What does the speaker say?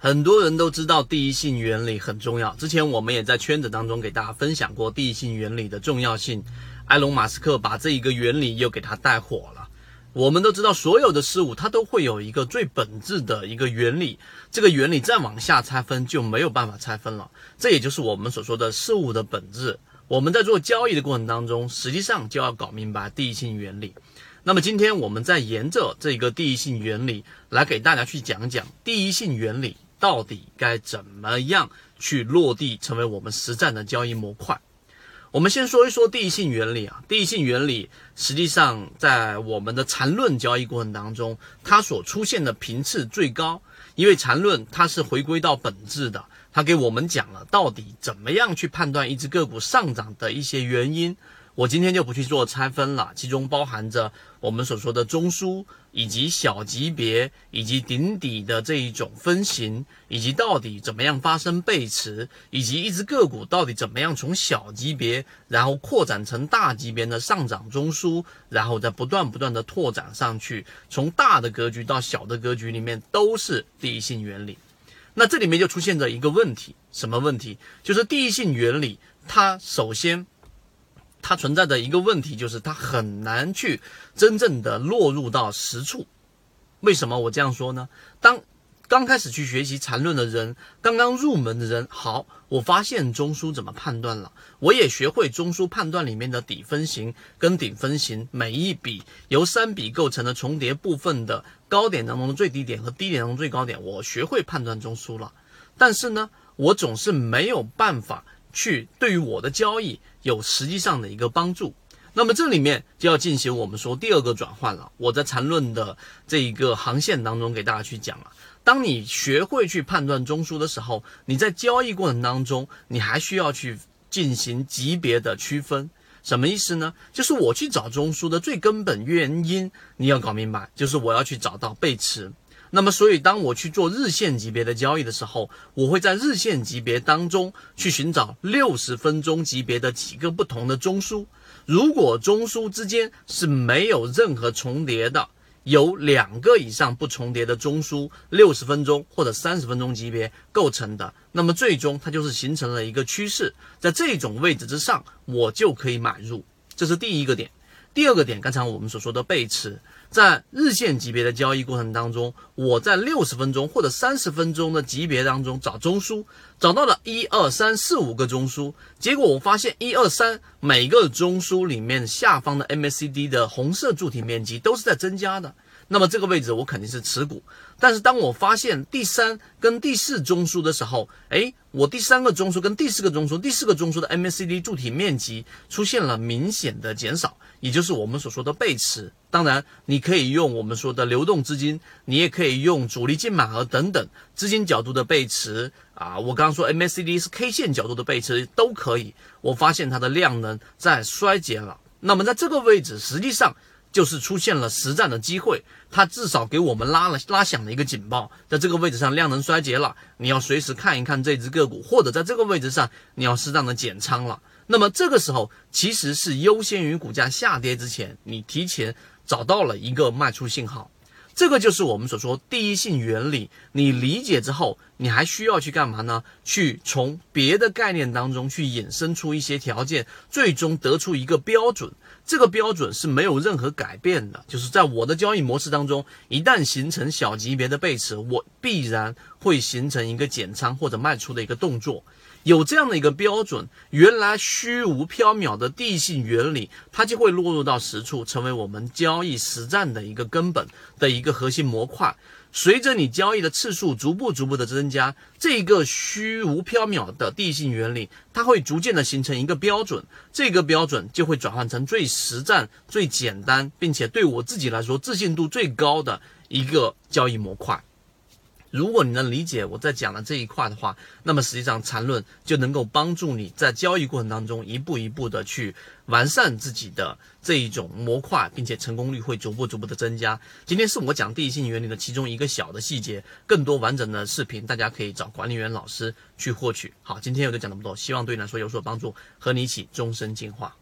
很多人都知道第一性原理很重要，之前我们也在圈子当中给大家分享过第一性原理的重要性。埃隆·马斯克把这一个原理又给他带火了。我们都知道，所有的事物它都会有一个最本质的一个原理，这个原理再往下拆分就没有办法拆分了。这也就是我们所说的事物的本质。我们在做交易的过程当中，实际上就要搞明白第一性原理。那么今天我们在沿着这个第一性原理来给大家去讲讲第一性原理。到底该怎么样去落地，成为我们实战的交易模块？我们先说一说第一性原理啊。第一性原理实际上在我们的缠论交易过程当中，它所出现的频次最高，因为缠论它是回归到本质的，它给我们讲了到底怎么样去判断一只个股上涨的一些原因。我今天就不去做拆分了，其中包含着我们所说的中枢，以及小级别，以及顶底的这一种分型，以及到底怎么样发生背驰，以及一只个股到底怎么样从小级别，然后扩展成大级别的上涨中枢，然后再不断不断的拓展上去，从大的格局到小的格局里面都是第一性原理。那这里面就出现着一个问题，什么问题？就是第一性原理，它首先。它存在的一个问题就是，它很难去真正的落入到实处。为什么我这样说呢？当刚开始去学习缠论的人，刚刚入门的人，好，我发现中枢怎么判断了，我也学会中枢判断里面的底分型跟顶分型，每一笔由三笔构成的重叠部分的高点当中的最低点和低点当中最高点，我学会判断中枢了。但是呢，我总是没有办法。去对于我的交易有实际上的一个帮助，那么这里面就要进行我们说第二个转换了。我在缠论的这一个航线当中给大家去讲了，当你学会去判断中枢的时候，你在交易过程当中，你还需要去进行级别的区分。什么意思呢？就是我去找中枢的最根本原因，你要搞明白，就是我要去找到背驰。那么，所以当我去做日线级别的交易的时候，我会在日线级别当中去寻找六十分钟级别的几个不同的中枢。如果中枢之间是没有任何重叠的，有两个以上不重叠的中枢，六十分钟或者三十分钟级别构成的，那么最终它就是形成了一个趋势，在这种位置之上，我就可以买入。这是第一个点。第二个点，刚才我们所说的背驰。在日线级别的交易过程当中，我在六十分钟或者三十分钟的级别当中找中枢，找到了一二三四五个中枢，结果我发现一二三每个中枢里面下方的 MACD 的红色柱体面积都是在增加的。那么这个位置我肯定是持股，但是当我发现第三跟第四中枢的时候，哎，我第三个中枢跟第四个中枢、第四个中枢的 MACD 柱体面积出现了明显的减少，也就是我们所说的背驰。当然，你可以用我们说的流动资金，你也可以用主力净买额等等资金角度的背驰啊。我刚刚说 MACD 是 K 线角度的背驰都可以。我发现它的量能在衰减了，那么在这个位置实际上。就是出现了实战的机会，它至少给我们拉了拉响了一个警报，在这个位置上量能衰竭了，你要随时看一看这只个股，或者在这个位置上你要适当的减仓了。那么这个时候其实是优先于股价下跌之前，你提前找到了一个卖出信号。这个就是我们所说第一性原理。你理解之后，你还需要去干嘛呢？去从别的概念当中去引申出一些条件，最终得出一个标准。这个标准是没有任何改变的。就是在我的交易模式当中，一旦形成小级别的背驰，我必然会形成一个减仓或者卖出的一个动作。有这样的一个标准，原来虚无缥缈的地性原理，它就会落入到实处，成为我们交易实战的一个根本的一个核心模块。随着你交易的次数逐步逐步的增加，这个虚无缥缈的地性原理，它会逐渐的形成一个标准，这个标准就会转换成最实战、最简单，并且对我自己来说自信度最高的一个交易模块。如果你能理解我在讲的这一块的话，那么实际上缠论就能够帮助你在交易过程当中一步一步的去完善自己的这一种模块，并且成功率会逐步逐步的增加。今天是我讲第一性原理的其中一个小的细节，更多完整的视频大家可以找管理员老师去获取。好，今天我就讲这么多，希望对你来说有所帮助，和你一起终身进化。